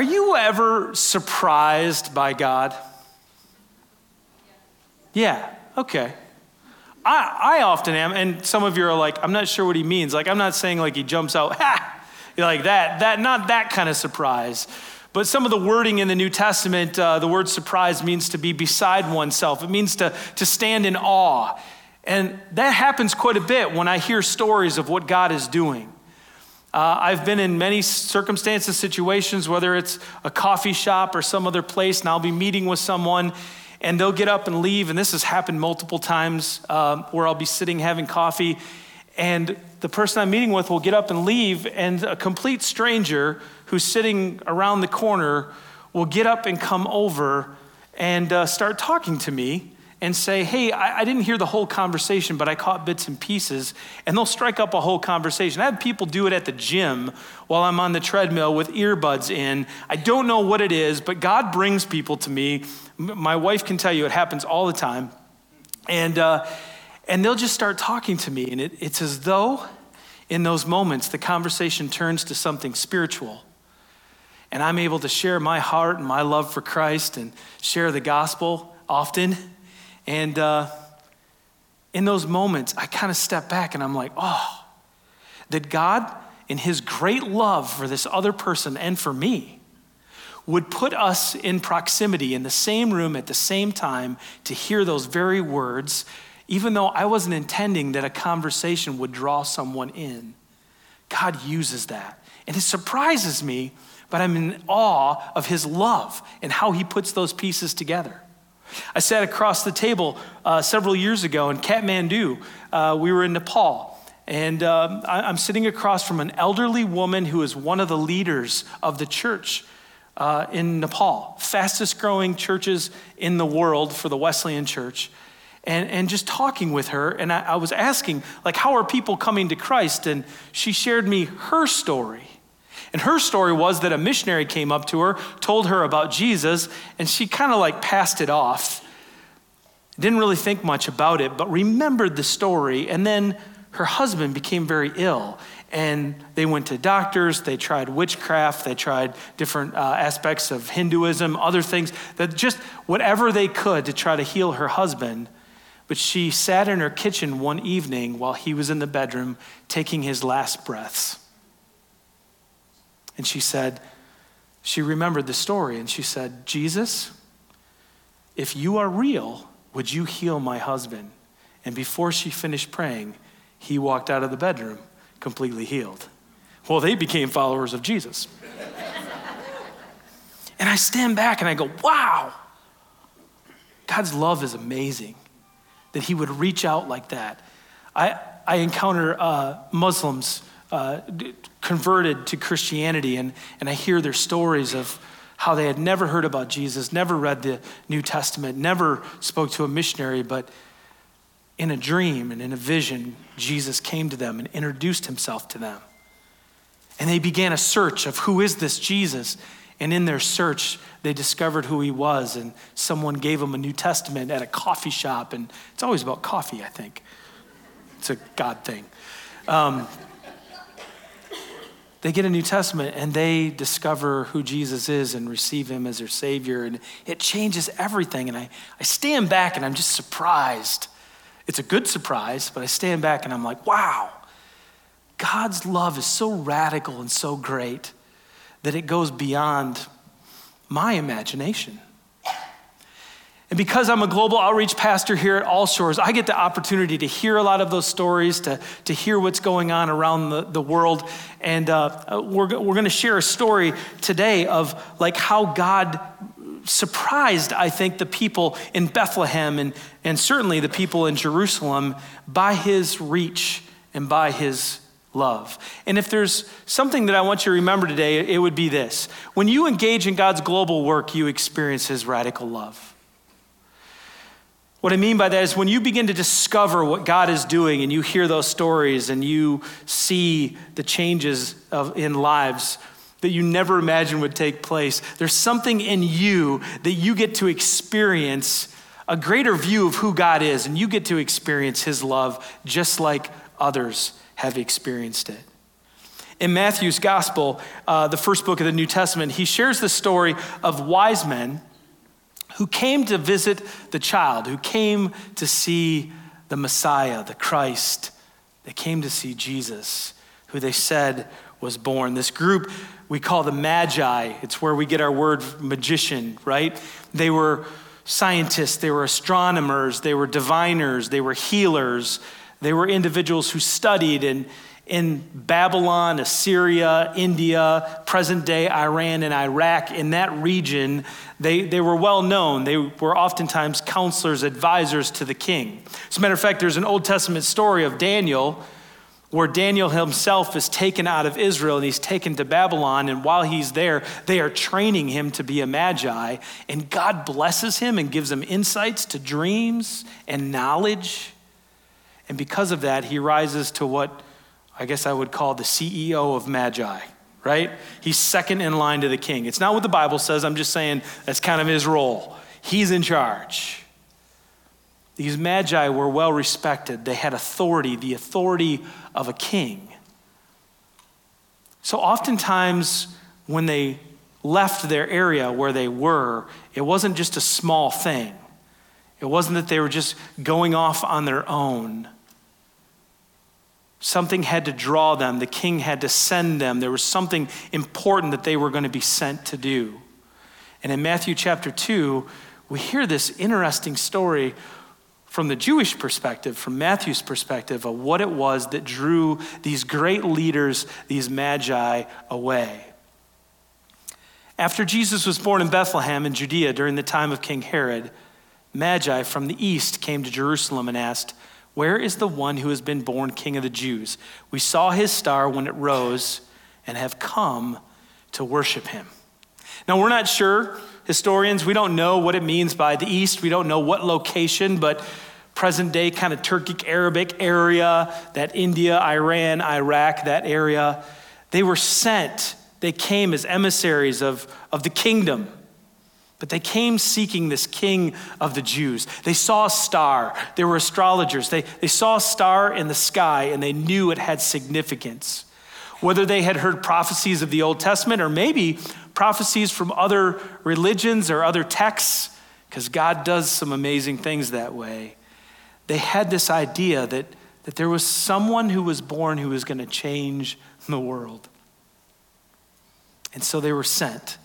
Are you ever surprised by God? Yeah, okay. I, I often am, and some of you are like, I'm not sure what he means. Like, I'm not saying like he jumps out, ha! Like that, that, not that kind of surprise. But some of the wording in the New Testament, uh, the word surprise means to be beside oneself. It means to, to stand in awe. And that happens quite a bit when I hear stories of what God is doing. Uh, I've been in many circumstances, situations, whether it's a coffee shop or some other place, and I'll be meeting with someone, and they'll get up and leave. And this has happened multiple times uh, where I'll be sitting having coffee, and the person I'm meeting with will get up and leave, and a complete stranger who's sitting around the corner will get up and come over and uh, start talking to me and say, Hey, I, I, didn't hear the whole conversation, but I caught bits and pieces. And they'll strike up a whole conversation. I have people do it at the gym while I'm on the treadmill with earbuds in. I don't know what it is, but God brings people to me. My wife can tell you it happens all the time. And, uh, and they'll just start talking to me. And it, it's as though in those moments the conversation turns to something spiritual and I'm able to share my heart and my love for Christ and share the gospel often. And uh, in those moments, I kind of step back and I'm like, oh, that God, in His great love for this other person and for me, would put us in proximity in the same room at the same time to hear those very words, even though I wasn't intending that a conversation would draw someone in. God uses that. And it surprises me but I'm in awe of his love and how he puts those pieces together. I sat across the table uh, several years ago in Kathmandu. Uh, we were in Nepal. And um, I, am sitting across from an elderly woman who is one of the leaders of the church uh, in Nepal, fastest growing churches in the world for the Wesleyan Church. And, and just talking with her, and I, I was asking, like, how are people coming to Christ? And she shared me her story and her story was that a missionary came up to her, told her about Jesus, and she kind of like passed it off. Didn't really think much about it, but remembered the story. And then her husband became very ill. And they went to doctors, they tried witchcraft, they tried different uh, aspects of Hinduism, other things, that just whatever they could to try to heal her husband. But she sat in her kitchen one evening while he was in the bedroom taking his last breaths. And she said, she remembered the story and she said, Jesus, if you are real, would you heal my husband? And before she finished praying, he walked out of the bedroom completely healed. Well, they became followers of Jesus. and I stand back and I go, wow, God's love is amazing that he would reach out like that. I, I encounter uh, Muslims uh, converted to Christianity, and, and I hear their stories of how they had never heard about Jesus, never read the New Testament, never spoke to a missionary, but in a dream and in a vision, Jesus came to them and introduced himself to them. And they began a search of who is this Jesus? And in their search, they discovered who he was, and someone gave them a New Testament at a coffee shop. And it's always about coffee, I think. It's a God thing. Um, they get a New Testament and they discover who Jesus is and receive him as their Savior. And it changes everything. And I, I stand back and I'm just surprised. It's a good surprise, but I stand back and I'm like, wow, God's love is so radical and so great that it goes beyond my imagination. And because I'm a global outreach pastor here at All Shores, I get the opportunity to hear a lot of those stories, to, to hear what's going on around the, the world. And uh, we're, we're going to share a story today of like how God surprised, I think, the people in Bethlehem and, and certainly the people in Jerusalem by his reach and by his love. And if there's something that I want you to remember today, it would be this. When you engage in God's global work, you experience his radical love. What I mean by that is when you begin to discover what God is doing and you hear those stories and you see the changes of, in lives that you never imagined would take place, there's something in you that you get to experience a greater view of who God is and you get to experience His love just like others have experienced it. In Matthew's gospel, uh, the first book of the New Testament, he shares the story of wise men who came to visit the child, who came to see the Messiah, the Christ. They came to see Jesus, who they said was born. This group we call the Magi. It's where we get our word magician, right? They were scientists, they were astronomers, they were diviners, they were healers, they were individuals who studied and in Babylon, Assyria, India, present day Iran and Iraq, in that region, they, they were well known. They were oftentimes counselors, advisors to the king. As a matter of fact, there's an Old Testament story of Daniel where Daniel himself is taken out of Israel and he's taken to Babylon. And while he's there, they are training him to be a magi. And God blesses him and gives him insights to dreams and knowledge. And because of that, he rises to what I guess I would call the CEO of Magi, right? He's second in line to the king. It's not what the Bible says, I'm just saying that's kind of his role. He's in charge. These Magi were well respected, they had authority, the authority of a king. So oftentimes, when they left their area where they were, it wasn't just a small thing. It wasn't that they were just going off on their own. Something had to draw them. The king had to send them. There was something important that they were going to be sent to do. And in Matthew chapter 2, we hear this interesting story from the Jewish perspective, from Matthew's perspective, of what it was that drew these great leaders, these magi, away. After Jesus was born in Bethlehem in Judea during the time of King Herod, magi from the east came to Jerusalem and asked, where is the one who has been born king of the Jews? We saw his star when it rose and have come to worship him. Now, we're not sure, historians, we don't know what it means by the east. We don't know what location, but present day kind of Turkic Arabic area, that India, Iran, Iraq, that area, they were sent. They came as emissaries of, of the kingdom. But they came seeking this king of the Jews. They saw a star. They were astrologers. They, they saw a star in the sky and they knew it had significance. Whether they had heard prophecies of the Old Testament or maybe prophecies from other religions or other texts, because God does some amazing things that way, they had this idea that, that there was someone who was born who was going to change the world. And so they were sent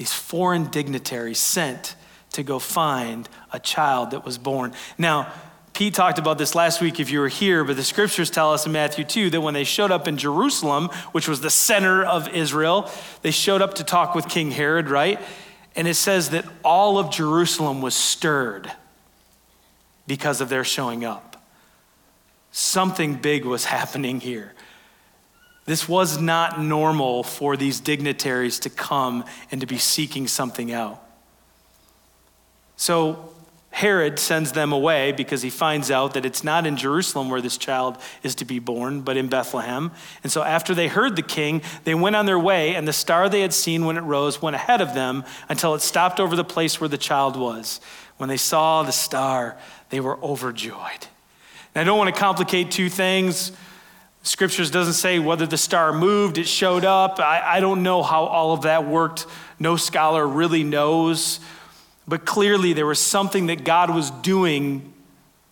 these foreign dignitaries sent to go find a child that was born. Now, Pete talked about this last week if you were here, but the scriptures tell us in Matthew 2 that when they showed up in Jerusalem, which was the center of Israel, they showed up to talk with King Herod, right? And it says that all of Jerusalem was stirred because of their showing up. Something big was happening here. This was not normal for these dignitaries to come and to be seeking something out. So Herod sends them away because he finds out that it's not in Jerusalem where this child is to be born, but in Bethlehem. And so after they heard the king, they went on their way, and the star they had seen when it rose went ahead of them until it stopped over the place where the child was. When they saw the star, they were overjoyed. Now, I don't want to complicate two things. Scriptures doesn't say whether the star moved, it showed up. I, I don't know how all of that worked. No scholar really knows. But clearly, there was something that God was doing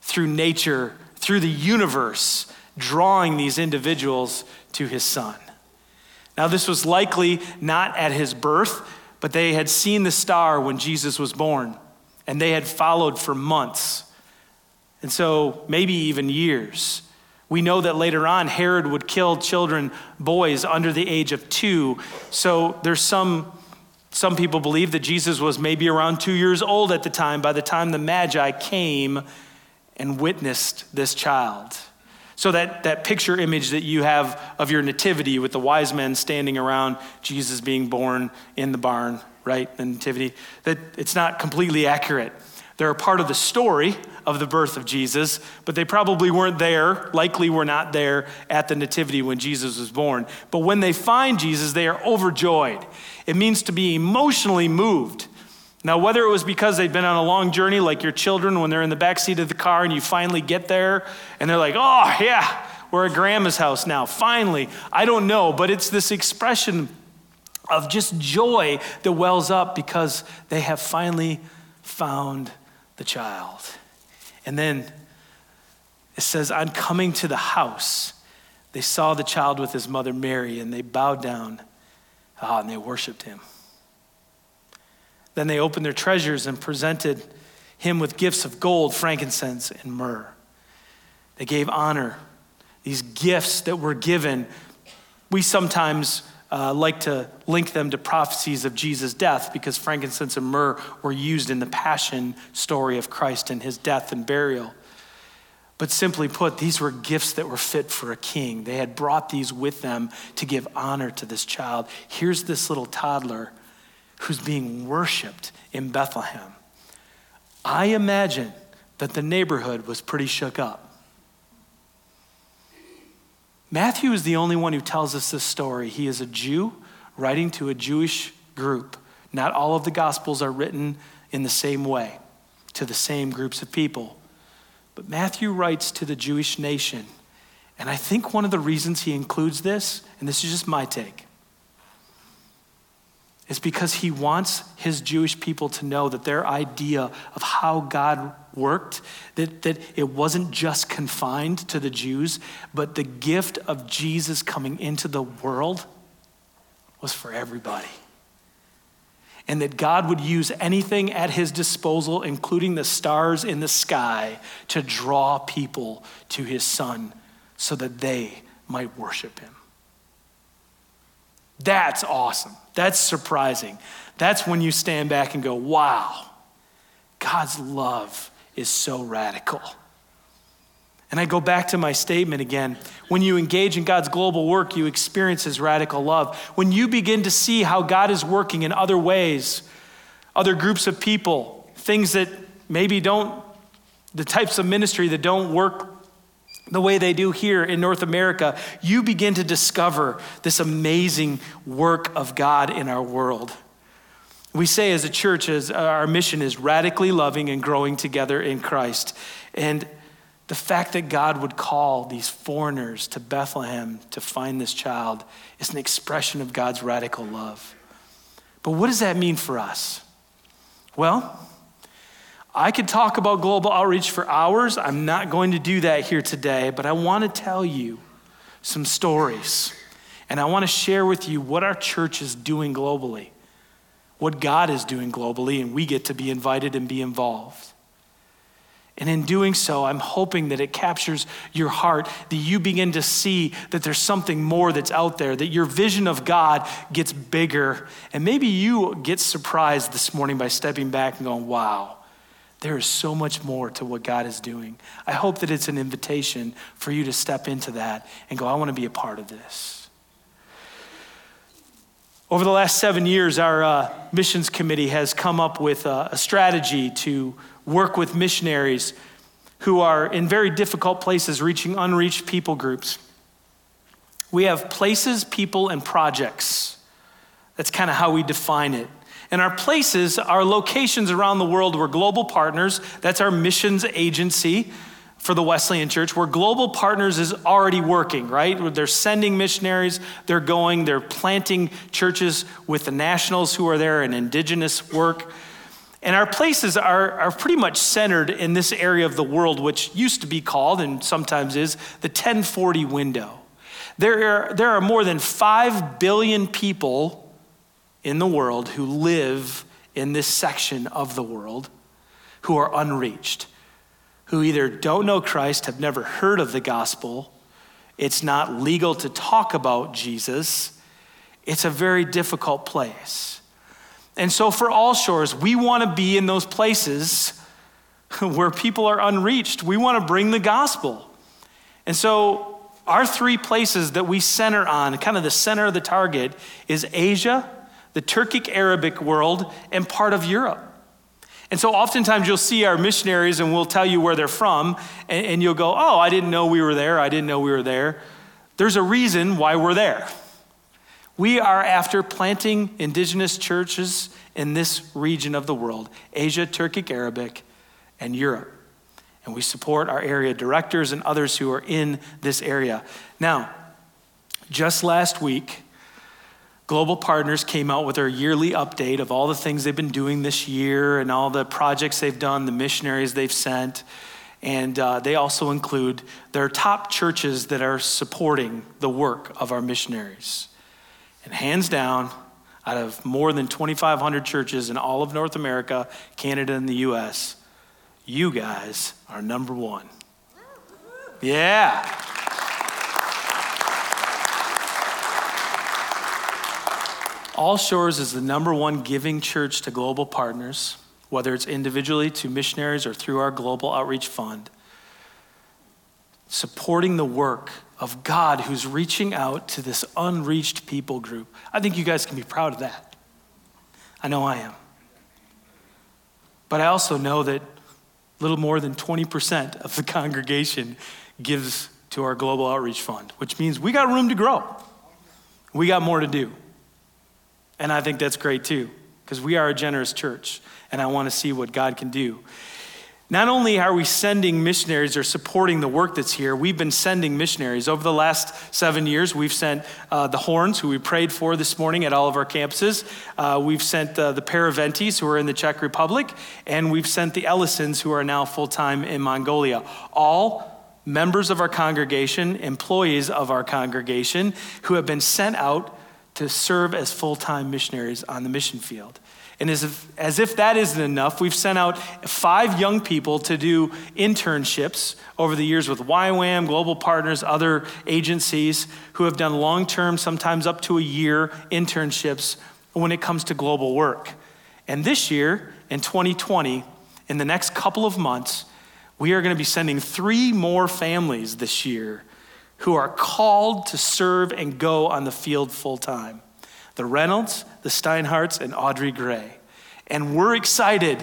through nature, through the universe, drawing these individuals to his son. Now, this was likely not at his birth, but they had seen the star when Jesus was born, and they had followed for months, and so maybe even years. We know that later on, Herod would kill children, boys under the age of two. So there's some, some people believe that Jesus was maybe around two years old at the time by the time the Magi came and witnessed this child. So that, that picture image that you have of your nativity with the wise men standing around Jesus being born in the barn, right? The nativity, that it's not completely accurate. They're a part of the story of the birth of Jesus, but they probably weren't there, likely were not there at the Nativity when Jesus was born. But when they find Jesus, they are overjoyed. It means to be emotionally moved. Now, whether it was because they've been on a long journey, like your children when they're in the back seat of the car and you finally get there and they're like, oh, yeah, We're at grandma's house now. Finally, I don't know, but it's this expression of just joy that wells up because they have finally found the child. And then it says, On coming to the house, they saw the child with his mother Mary, and they bowed down oh, and they worshiped him. Then they opened their treasures and presented him with gifts of gold, frankincense, and myrrh. They gave honor. These gifts that were given, we sometimes uh, like to link them to prophecies of Jesus' death because frankincense and myrrh were used in the passion story of Christ and his death and burial. But simply put, these were gifts that were fit for a king. They had brought these with them to give honor to this child. Here's this little toddler who's being worshiped in Bethlehem. I imagine that the neighborhood was pretty shook up. Matthew is the only one who tells us this story. He is a Jew writing to a Jewish group. Not all of the Gospels are written in the same way to the same groups of people. But Matthew writes to the Jewish nation. And I think one of the reasons he includes this, and this is just my take, is because he wants his Jewish people to know that their idea of how God worked, that, that it wasn't just confined to the Jews, but the gift of Jesus coming into the world was for everybody. And that God would use anything at his disposal, including the stars in the sky, to draw people to his son so that they might worship him. That's awesome. That's surprising. That's when you stand back and go, wow, God's love is so radical. And I go back to my statement again. When you engage in God's global work, you experience His radical love. When you begin to see how God is working in other ways, other groups of people, things that maybe don't, the types of ministry that don't work the way they do here in North America, you begin to discover this amazing work of God in our world. We say as a church, as our mission is radically loving and growing together in Christ. And the fact that God would call these foreigners to Bethlehem to find this child is an expression of God's radical love. But what does that mean for us? Well, I could talk about global outreach for hours. I'm not going to do that here today, but I want to tell you some stories. And I want to share with you what our church is doing globally, what God is doing globally, and we get to be invited and be involved. And in doing so, I'm hoping that it captures your heart, that you begin to see that there's something more that's out there, that your vision of God gets bigger. And maybe you get surprised this morning by stepping back and going, wow, there is so much more to what God is doing. I hope that it's an invitation for you to step into that and go, I want to be a part of this. Over the last seven years, our uh, missions committee has come up with a, a strategy to work with missionaries who are in very difficult places, reaching unreached people groups. We have places, people, and projects. That's kind of how we define it. And our places are locations around the world. We're global partners. That's our missions agency for the Wesleyan Church, where Global Partners is already working, right? They're sending missionaries, they're going, they're planting churches with the nationals who are there and indigenous work. And our places are, are pretty much centered in this area of the world, which used to be called, and sometimes is, the 1040 window. There are, there are more than 5 billion people in the world who live in this section of the world who are unreached, who either don't know Christ, have never heard of the gospel, it's not legal to talk about Jesus. It's a very difficult place. And so, for all shores, we want to be in those places where people are unreached. We want to bring the gospel. And so, our three places that we center on, kind of the center of the target, is Asia, the Turkic Arabic world, and part of Europe. And so oftentimes you'll see our missionaries and we'll tell you where they're from, and, and, you'll go, Oh, I didn't know we were there. I didn't know we were there. There's a reason why we're there. We are after planting indigenous churches in this region of the world Asia, Turkic Arabic, and Europe. And we support our area directors and others who are in this area. Now, just last week, Global Partners came out with their yearly update of all the things they've been doing this year and all the projects they've done, the missionaries they've sent. And uh, they also include their top churches that are supporting the work of our missionaries. And hands down, out of more than 2,500 churches in all of North America, Canada, and the US, you guys are number one. Yeah. All Shores is the number one giving church to global partners, whether it's individually to missionaries or through our Global Outreach Fund, supporting the work of God who's reaching out to this unreached people group. I think you guys can be proud of that. I know I am. But I also know that little more than 20% of the congregation gives to our Global Outreach Fund, which means we got room to grow. We got more to do. And I think that's great too, because we are a generous church, and I want to see what God can do. Not only are we sending missionaries or supporting the work that's here, we've been sending missionaries. Over the last seven years, we've sent uh, the Horns, who we prayed for this morning at all of our campuses. Uh, we've sent uh, the Paraventis, who are in the Czech Republic, and we've sent the Ellisons, who are now full time in Mongolia. All members of our congregation, employees of our congregation, who have been sent out to serve as full time missionaries on the mission field. And as if, as if that isn't enough, we've sent out five young people to do internships over the years with YWAM, Global Partners, other agencies who have done long term, sometimes up to a year internships when it comes to global work. And this year, in 2020, in the next couple of months, we are going to be sending three more families this year who are called to serve and go on the field full time the Reynolds, the Steinhardts, and Audrey Gray. And we're excited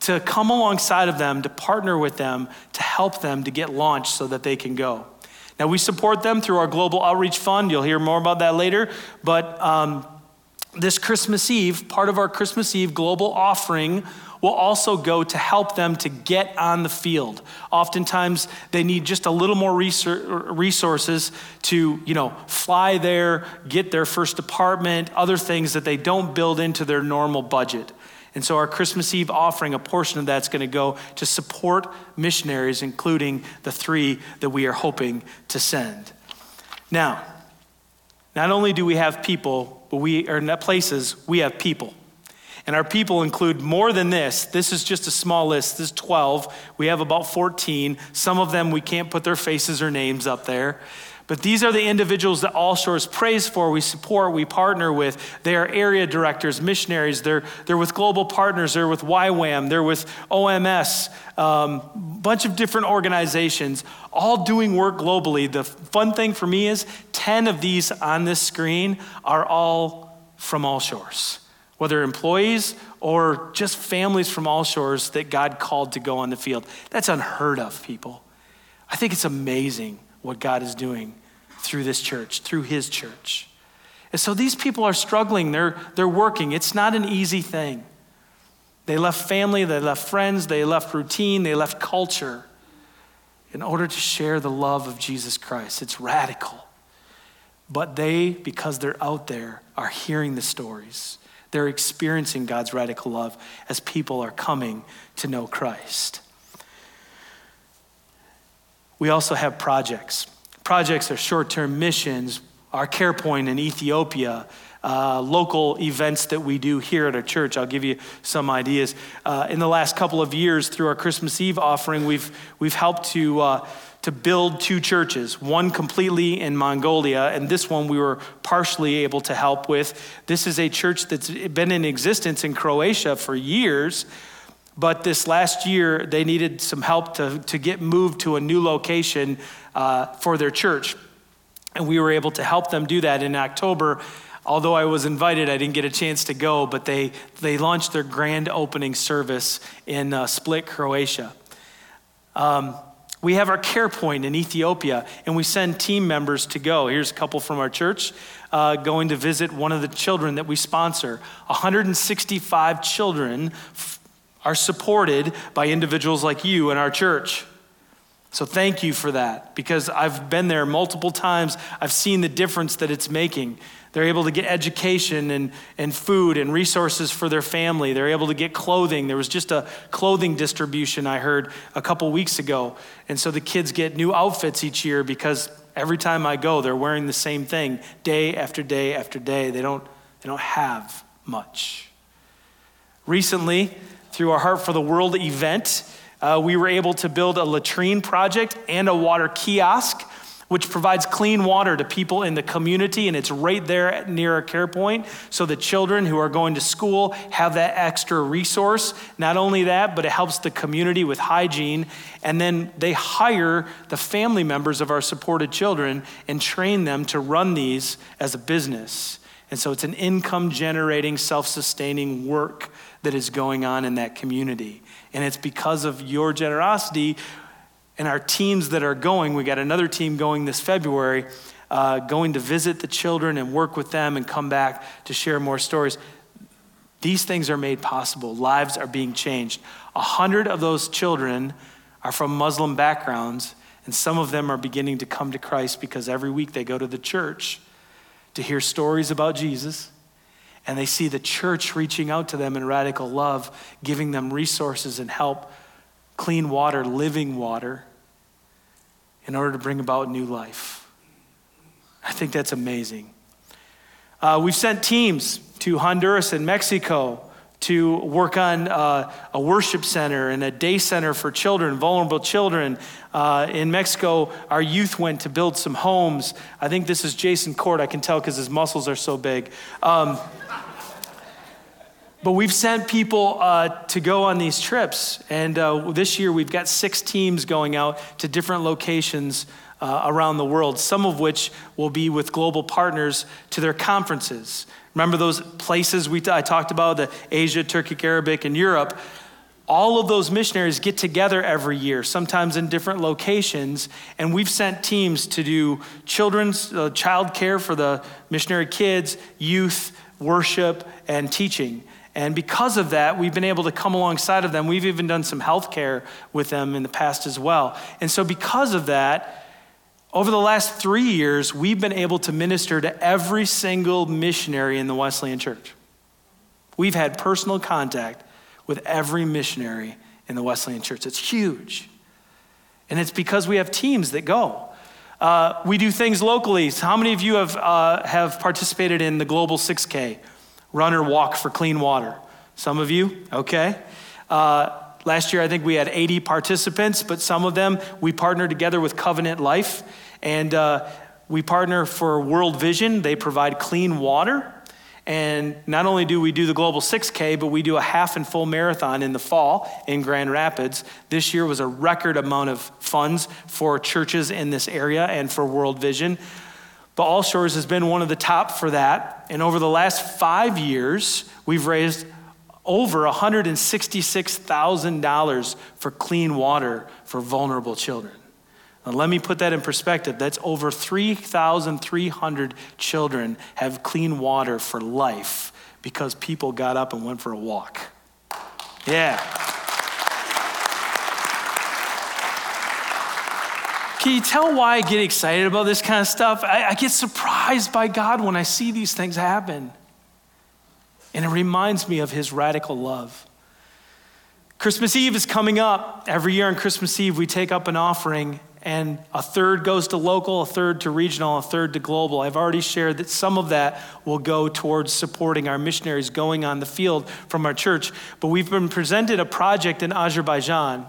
to come alongside of them, to partner with them, to help them to get launched so that they can go. Now, we support them through our Global Outreach Fund. You'll hear more about that later. But um, this Christmas Eve, part of our Christmas Eve global offering will also go to help them to get on the field. Oftentimes, they need just a little more resources to, you know, fly there, get their first apartment, other things that they don't build into their normal budget. And so, our Christmas Eve offering, a portion of that's going to go to support missionaries, including the three that we are hoping to send. Now, not only do we have people, but we are in places, we have people. And our people include more than this. This is just a small list. This is 12. We have about 14. Some of them we can't put their faces or names up there. But these are the individuals that All Shores prays for, we support, we partner with. They are area directors, missionaries. They're, they're with global partners. They're with YWAM. They're with OMS. A um, bunch of different organizations, all doing work globally. The fun thing for me is 10 of these on this screen are all from All Shores whether employees or just families from all shores that God called to go on the field. That's unheard of, people. I think it's amazing what God is doing through this church, through His church. And so these people are struggling, they're, they're working. It's not an easy thing. They left family, they left friends, they left routine, they left culture in order to share the love of Jesus Christ. It's radical. But they, because they're out there, are hearing the stories. They're experiencing God's radical love as people are coming to know Christ. We also have projects. Projects are short term missions, our care point in Ethiopia, uh, local events that we do here at our church. I'll give you some ideas. Uh, in the last couple of years, through our Christmas Eve offering, we've, we've helped to. Uh, to build two churches, one completely in Mongolia, and this one we were partially able to help with. This is a church that's been in existence in Croatia for years, but this last year they needed some help to, to get moved to a new location uh, for their church. And we were able to help them do that in October. Although I was invited, I didn't get a chance to go, but they, they launched their grand opening service in uh, Split, Croatia. Um, we have our care point in Ethiopia, and we send team members to go. Here's a couple from our church uh, going to visit one of the children that we sponsor. 165 children f- are supported by individuals like you in our church. So thank you for that because I've been there multiple times. I've seen the difference that it's making. They're able to get education and, and food and resources for their family. They're able to get clothing. There was just a clothing distribution I heard a couple weeks ago. And so the kids get new outfits each year because every time I go, they're wearing the same thing day after day after day. They don't, they don't have much. Recently, through our Heart for the World event, uh, we were able to build a latrine project and a water kiosk, which provides clean water to people in the community, and it's right there near a care point. So the children who are going to school have that extra resource. Not only that, but it helps the community with hygiene. And then they hire the family members of our supported children and train them to run these as a business. And so it's an income generating, self sustaining work that is going on in that community. And it's because of your generosity and our teams that are going. We got another team going this February, uh, going to visit the children and work with them and come back to share more stories. These things are made possible. Lives are being changed. A hundred of those children are from Muslim backgrounds, and some of them are beginning to come to Christ because every week they go to the church to hear stories about Jesus and they see the church reaching out to them in radical love, giving them resources and help, clean water, living water, in order to bring about new life. I think that's amazing. Uh, we've sent teams to Honduras and Mexico to work on uh, a worship center and a day center for children, vulnerable children. Uh, in Mexico, our youth went to build some homes. I think this is Jason Court. I can tell because his muscles are so big. Um, but we've sent people uh, to go on these trips. And uh, this year, we've got six teams going out to different locations uh, around the world, some of which will be with global partners to their conferences. Remember those places we t- I talked about, the Asia, Turkic, Arabic, and Europe? All of those missionaries get together every year, sometimes in different locations, and we've sent teams to do children's uh, child care for the missionary kids, youth, worship, and teaching. And because of that, we've been able to come alongside of them. We've even done some health care with them in the past as well. And so, because of that, over the last three years, we've been able to minister to every single missionary in the Wesleyan Church. We've had personal contact with every missionary in the Wesleyan Church. It's huge. And it's because we have teams that go. Uh, we do things locally. How many of you have, uh, have participated in the Global 6K, run or walk for clean water? Some of you, okay. Uh, Last year, I think we had 80 participants, but some of them we partnered together with Covenant Life, and uh, we partner for World Vision. They provide clean water. And not only do we do the Global 6K, but we do a half and full marathon in the fall in Grand Rapids. This year was a record amount of funds for churches in this area and for World Vision. But All Shores has been one of the top for that. And over the last five years, we've raised over $166,000 for clean water for vulnerable children. Now, let me put that in perspective. That's over 3,300 children have clean water for life because people got up and went for a walk. Yeah. Can you tell why I get excited about this kind of stuff? I, I get surprised by God when I see these things happen. And it reminds me of his radical love. Christmas Eve is coming up. Every year on Christmas Eve, we take up an offering, and a third goes to local, a third to regional, a third to global. I've already shared that some of that will go towards supporting our missionaries going on the field from our church. But we've been presented a project in Azerbaijan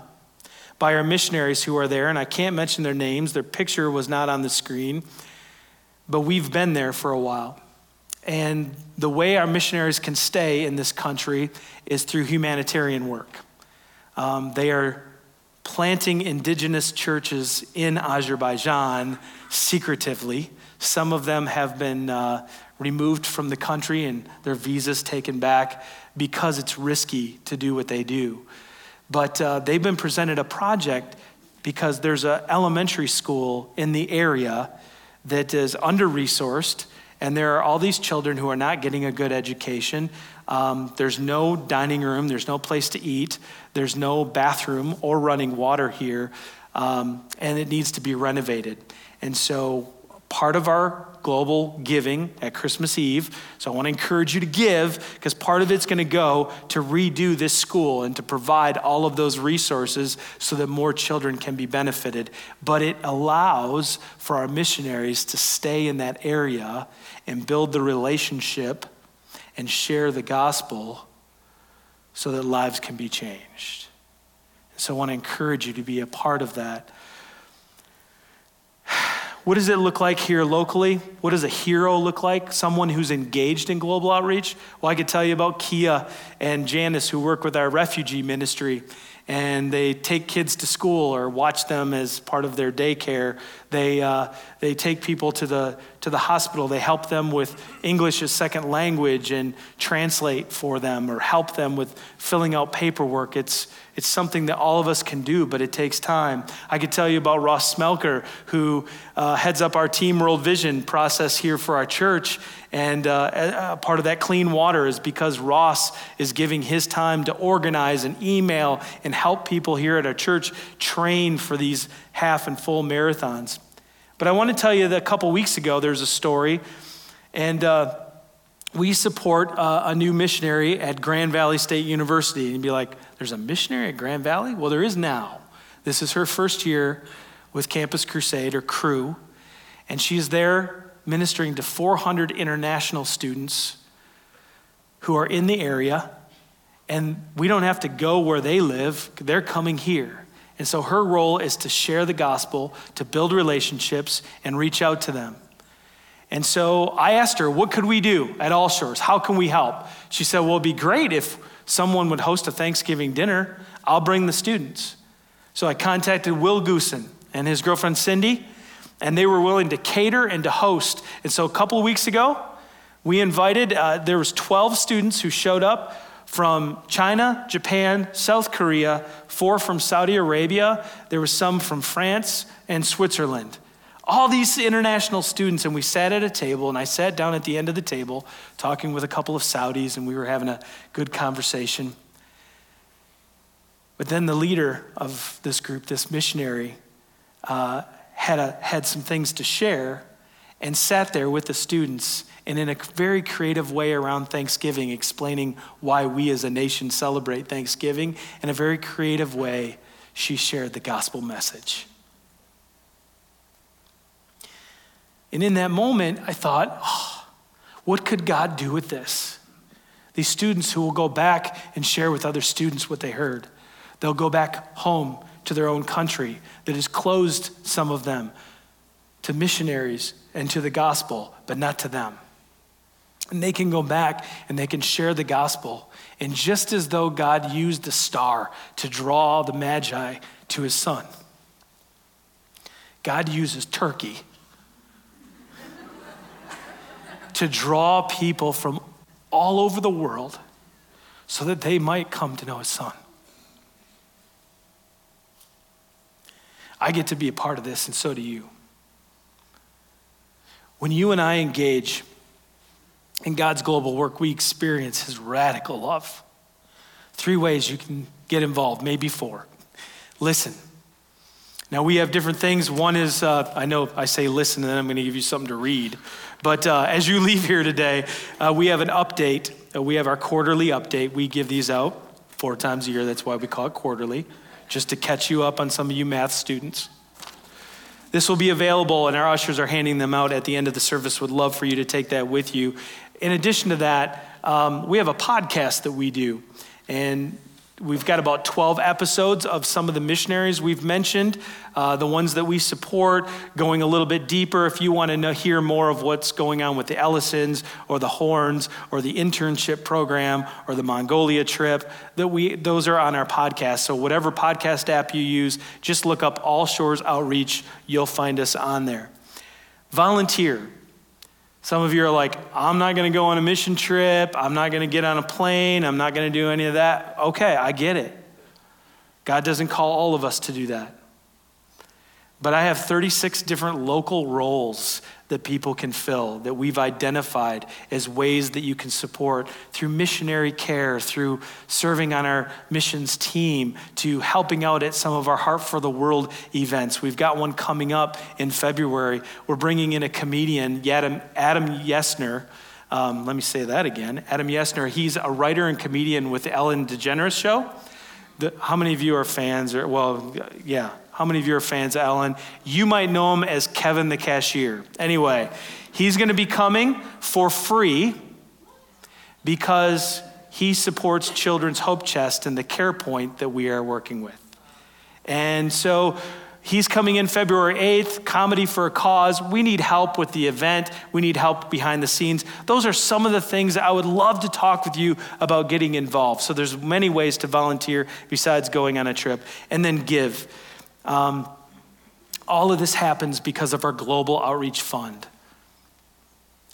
by our missionaries who are there, and I can't mention their names, their picture was not on the screen, but we've been there for a while. And the way our missionaries can stay in this country is through humanitarian work. Um, they are planting indigenous churches in Azerbaijan secretively. Some of them have been uh, removed from the country and their visas taken back because it's risky to do what they do. But uh, they've been presented a project because there's an elementary school in the area that is under resourced and there are all these children who are not getting a good education. Um, there's no dining room, there's no place to eat, there's no bathroom or running water here. um, and it needs to be renovated. And so, part of our global giving at Christmas Eve. So I want to encourage you to give because part of it's going to go to redo this school and to provide all of those resources so that more children can be benefited. But it allows for our missionaries to stay in that area and build the relationship and share the gospel so that lives can be changed. So I want to encourage you to be a part of that. What does it look like here locally? What does a hero look like? Someone who's engaged in global outreach? Well, I could tell you about Kia and Janice, who work with our refugee ministry and they take kids to school or watch them as part of their daycare. They, uh, they take people to the, to the hospital. They help them with English as second language and translate for them or help them with filling out paperwork. It's, it's something that all of us can do, but it takes time. I could tell you about Ross Smelker, who uh, heads up our Team World Vision process here for our church. And uh, part of that clean water is because Ross is giving his time to organize and email and help people here at our church train for these half and full marathons. But I want to tell you that a couple weeks ago, there's a story, and uh, we support uh, a new missionary at Grand Valley State University. And you'd be like, there's a missionary at Grand Valley? Well, there is now. This is her first year with Campus Crusade or Cru, and she's there ministering to 400 international students who are in the area, and we don't have to go where they live, they're coming here. And so her role is to share the gospel, to build relationships, and reach out to them. And so I asked her, What could we do at All Shores? How can we help? She said, Well, it'd be great if someone would host a Thanksgiving dinner. I'll bring the students. So I contacted Will Goosen and his girlfriend Cindy, and they were willing to cater and to host. And so a couple of weeks ago, we invited, uh, there was 12 students who showed up from China, Japan, South Korea, four from Saudi Arabia. There was some from France and Switzerland. All these international students, and we sat at a table, and I sat down at the end of the table talking with a couple of Saudis, and we were having a good conversation. But then the leader of this group, this missionary, uh, had, a, had some things to share and sat there with the students and in a very creative way around Thanksgiving, explaining why we as a nation celebrate Thanksgiving. In a very creative way, she shared the gospel message. And in that moment, I thought, oh, what could God do with this? These students who will go back and share with other students what they heard. They'll go back home to their own country, that has closed some of them to missionaries and to the gospel, but not to them. And they can go back and they can share the gospel. And just as though God used the star to draw the Magi to his son, God uses Turkey to draw people from all over the world so that they might come to know his son. I get to be a part of this, and so do you. When you and I engage in God's global work, we experience His radical love. Three ways you can get involved, maybe four. Listen. Now, we have different things. One is, uh, I know I say listen, and then I'm going to give you something to read. But uh, as you leave here today, uh, we have an update. Uh, we have our quarterly update. We give these out four times a year. That's why we call it quarterly just to catch you up on some of you math students. This will be available, and our ushers are handing them out at the end of the service. Would love for you to take that with you. In addition to that, um, we have a podcast that we do, and We've got about 12 episodes of some of the missionaries we've mentioned, uh, the ones that we support, going a little bit deeper. If you want to know, hear more of what's going on with the Ellisons or the Horns or the internship program or the Mongolia trip, that we, those are on our podcast. So, whatever podcast app you use, just look up All Shores Outreach. You'll find us on there. Volunteer. Some of you are like, I'm not going to go on a mission trip. I'm not going to get on a plane. I'm not going to do any of that. Okay, I get it. God doesn't call all of us to do that. But I have 36 different local roles that people can fill that we've identified as ways that you can support through missionary care, through serving on our missions team, to helping out at some of our Heart for the World events. We've got one coming up in February. We're bringing in a comedian, Adam, Adam Yenser. Um, let me say that again. Adam Yenser, he's a writer and comedian with the Ellen DeGeneres Show. The, how many of you are fans? Or, well, yeah, how many of you are fans of Ellen? You might know him as Kevin the cashier. Anyway, he's going to be coming for free because he supports Children's Hope Chest and the Care Point that we are working with. And so he's coming in February 8th, Comedy for a Cause. We need help with the event. We need help behind the scenes. Those are some of the things that I would love to talk with you about getting involved. So there's many ways to volunteer besides going on a trip. And then give. Um, all of this happens because of our Global Outreach Fund.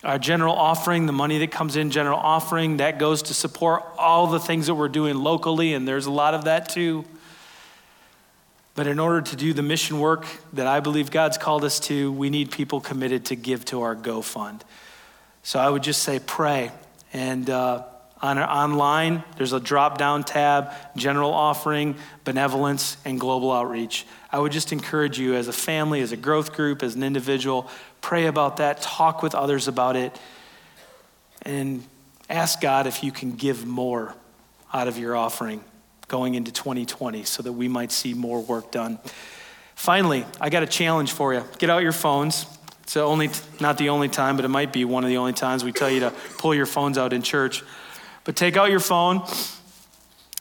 Our general offering, the money that comes in, general offering, that goes to support all the things that we're doing locally, and there's a lot of that too. But in order to do the mission work that I believe God's called us to, we need people committed to give to our Go Fund. So I would just say pray. And uh, on our, online, there's a drop down tab, general offering, benevolence, and global outreach. I would just encourage you as a family, as a growth group, as an individual, pray about that, talk with others about it, and ask God if you can give more out of your offering going into 2020 so that we might see more work done. Finally, I got a challenge for you. Get out your phones. It's only, not the only time, but it might be one of the only times we tell you to pull your phones out in church. But take out your phone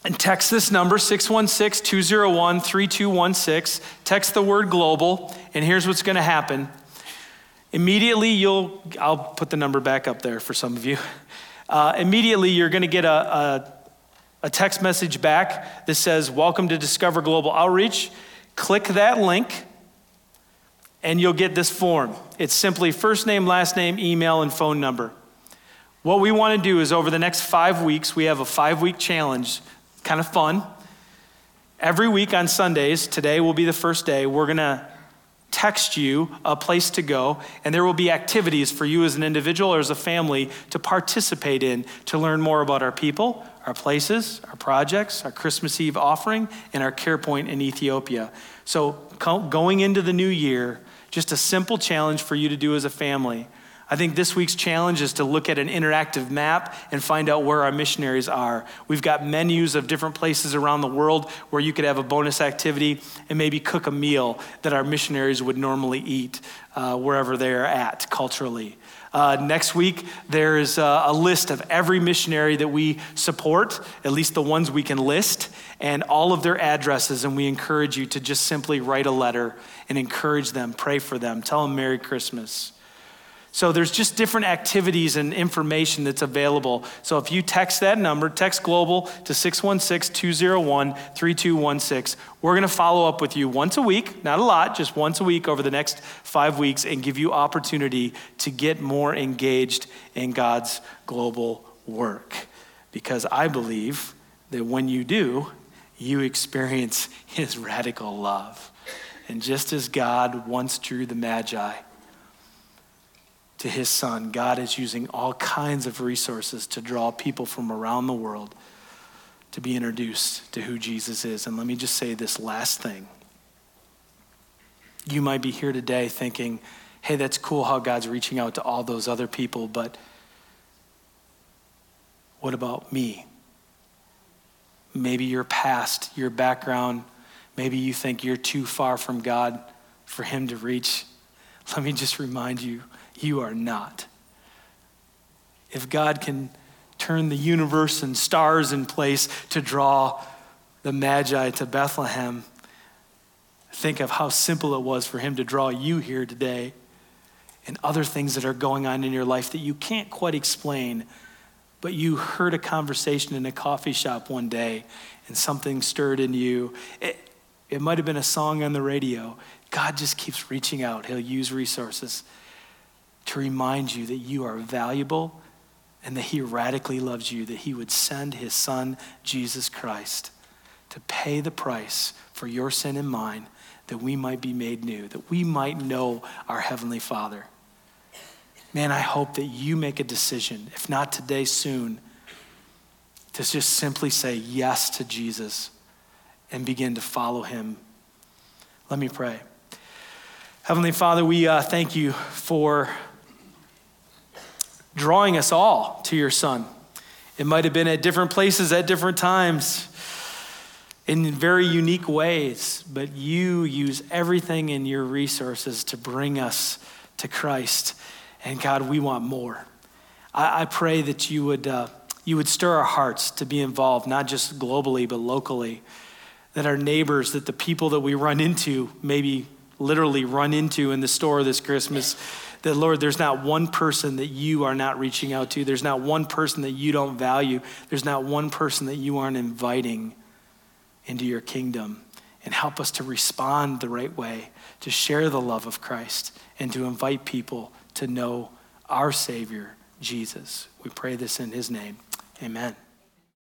and text this number 616 201 3216. Text the word global, and here's what's going to happen. Immediately, you'll, I'll put the number back up there for some of you. Uh, immediately, you're going to get a, a, a text message back that says, Welcome to Discover Global Outreach. Click that link, and you'll get this form. It's simply first name, last name, email, and phone number. What we want to do is over the next five weeks, we have a five week challenge, kind of fun. Every week on Sundays, today will be the first day, we're going to text you a place to go, and there will be activities for you as an individual or as a family to participate in to learn more about our people, our places, our projects, our Christmas Eve offering, and our care point in Ethiopia. So, going into the new year, just a simple challenge for you to do as a family I think this week's challenge is to look at an interactive map and find out where our missionaries are. We've got menus of different places around the world where you could have a bonus activity and maybe cook a meal that our missionaries would normally eat uh, wherever they're at culturally. Uh, next week, there's a, a list of every missionary that we support, at least the ones we can list, and all of their addresses. And we encourage you to just simply write a letter and encourage them, pray for them, tell them Merry Christmas. So there's just different activities and information that's available. So if you text that number, text global to 616 201 3216, we're going to follow up with you once a week, not a lot, just once a week over the next five weeks, and give you opportunity to get more engaged in God's global work. Because I believe that when you do, you experience His radical love. And just as God once drew the Magi, to his son, God is using all kinds of resources to draw people from around the world to be introduced to who Jesus is. And let me just say this last thing. You might be here today thinking, hey, that's cool how God's reaching out to all those other people, but what about me? Maybe your past, your background, maybe you think you're too far from God for Him to reach. Let me just remind you you are not. If God can turn the universe and stars in place to draw the Magi to Bethlehem, think of how simple it was for him to draw you here today and other things that are going on in your life that you can't quite explain, but you heard a conversation in a coffee shop one day and something stirred in you. It, it might have been a song on the radio. God just keeps reaching out, He'll use resources to remind you that you are valuable and that He radically loves you, that He would send His Son, Jesus Christ, to pay the price for your sin and mine that we might be made new, that we might know our Heavenly Father. Man, I hope that you make a decision, if not today, soon, to just simply say yes to Jesus and begin to follow him. Let me pray. Heavenly Father, we uh, thank you for drawing us all to your Son. It might have been at different places at different times in very unique ways, but you use everything in your resources to bring us to Christ. And God, we want more. I, I pray that you would, uh, you would stir our hearts to be involved, not just globally, but locally. That our neighbors, that the people that we run into, maybe literally run into in the store this Christmas, that Lord, there's not one person that you are not reaching out to. There's not one person that you don't value. There's not one person that you aren't inviting into your kingdom and help us to respond the right way, to share the love of Christ, and to invite people to know our Savior, Jesus. We pray this in His name. Amen.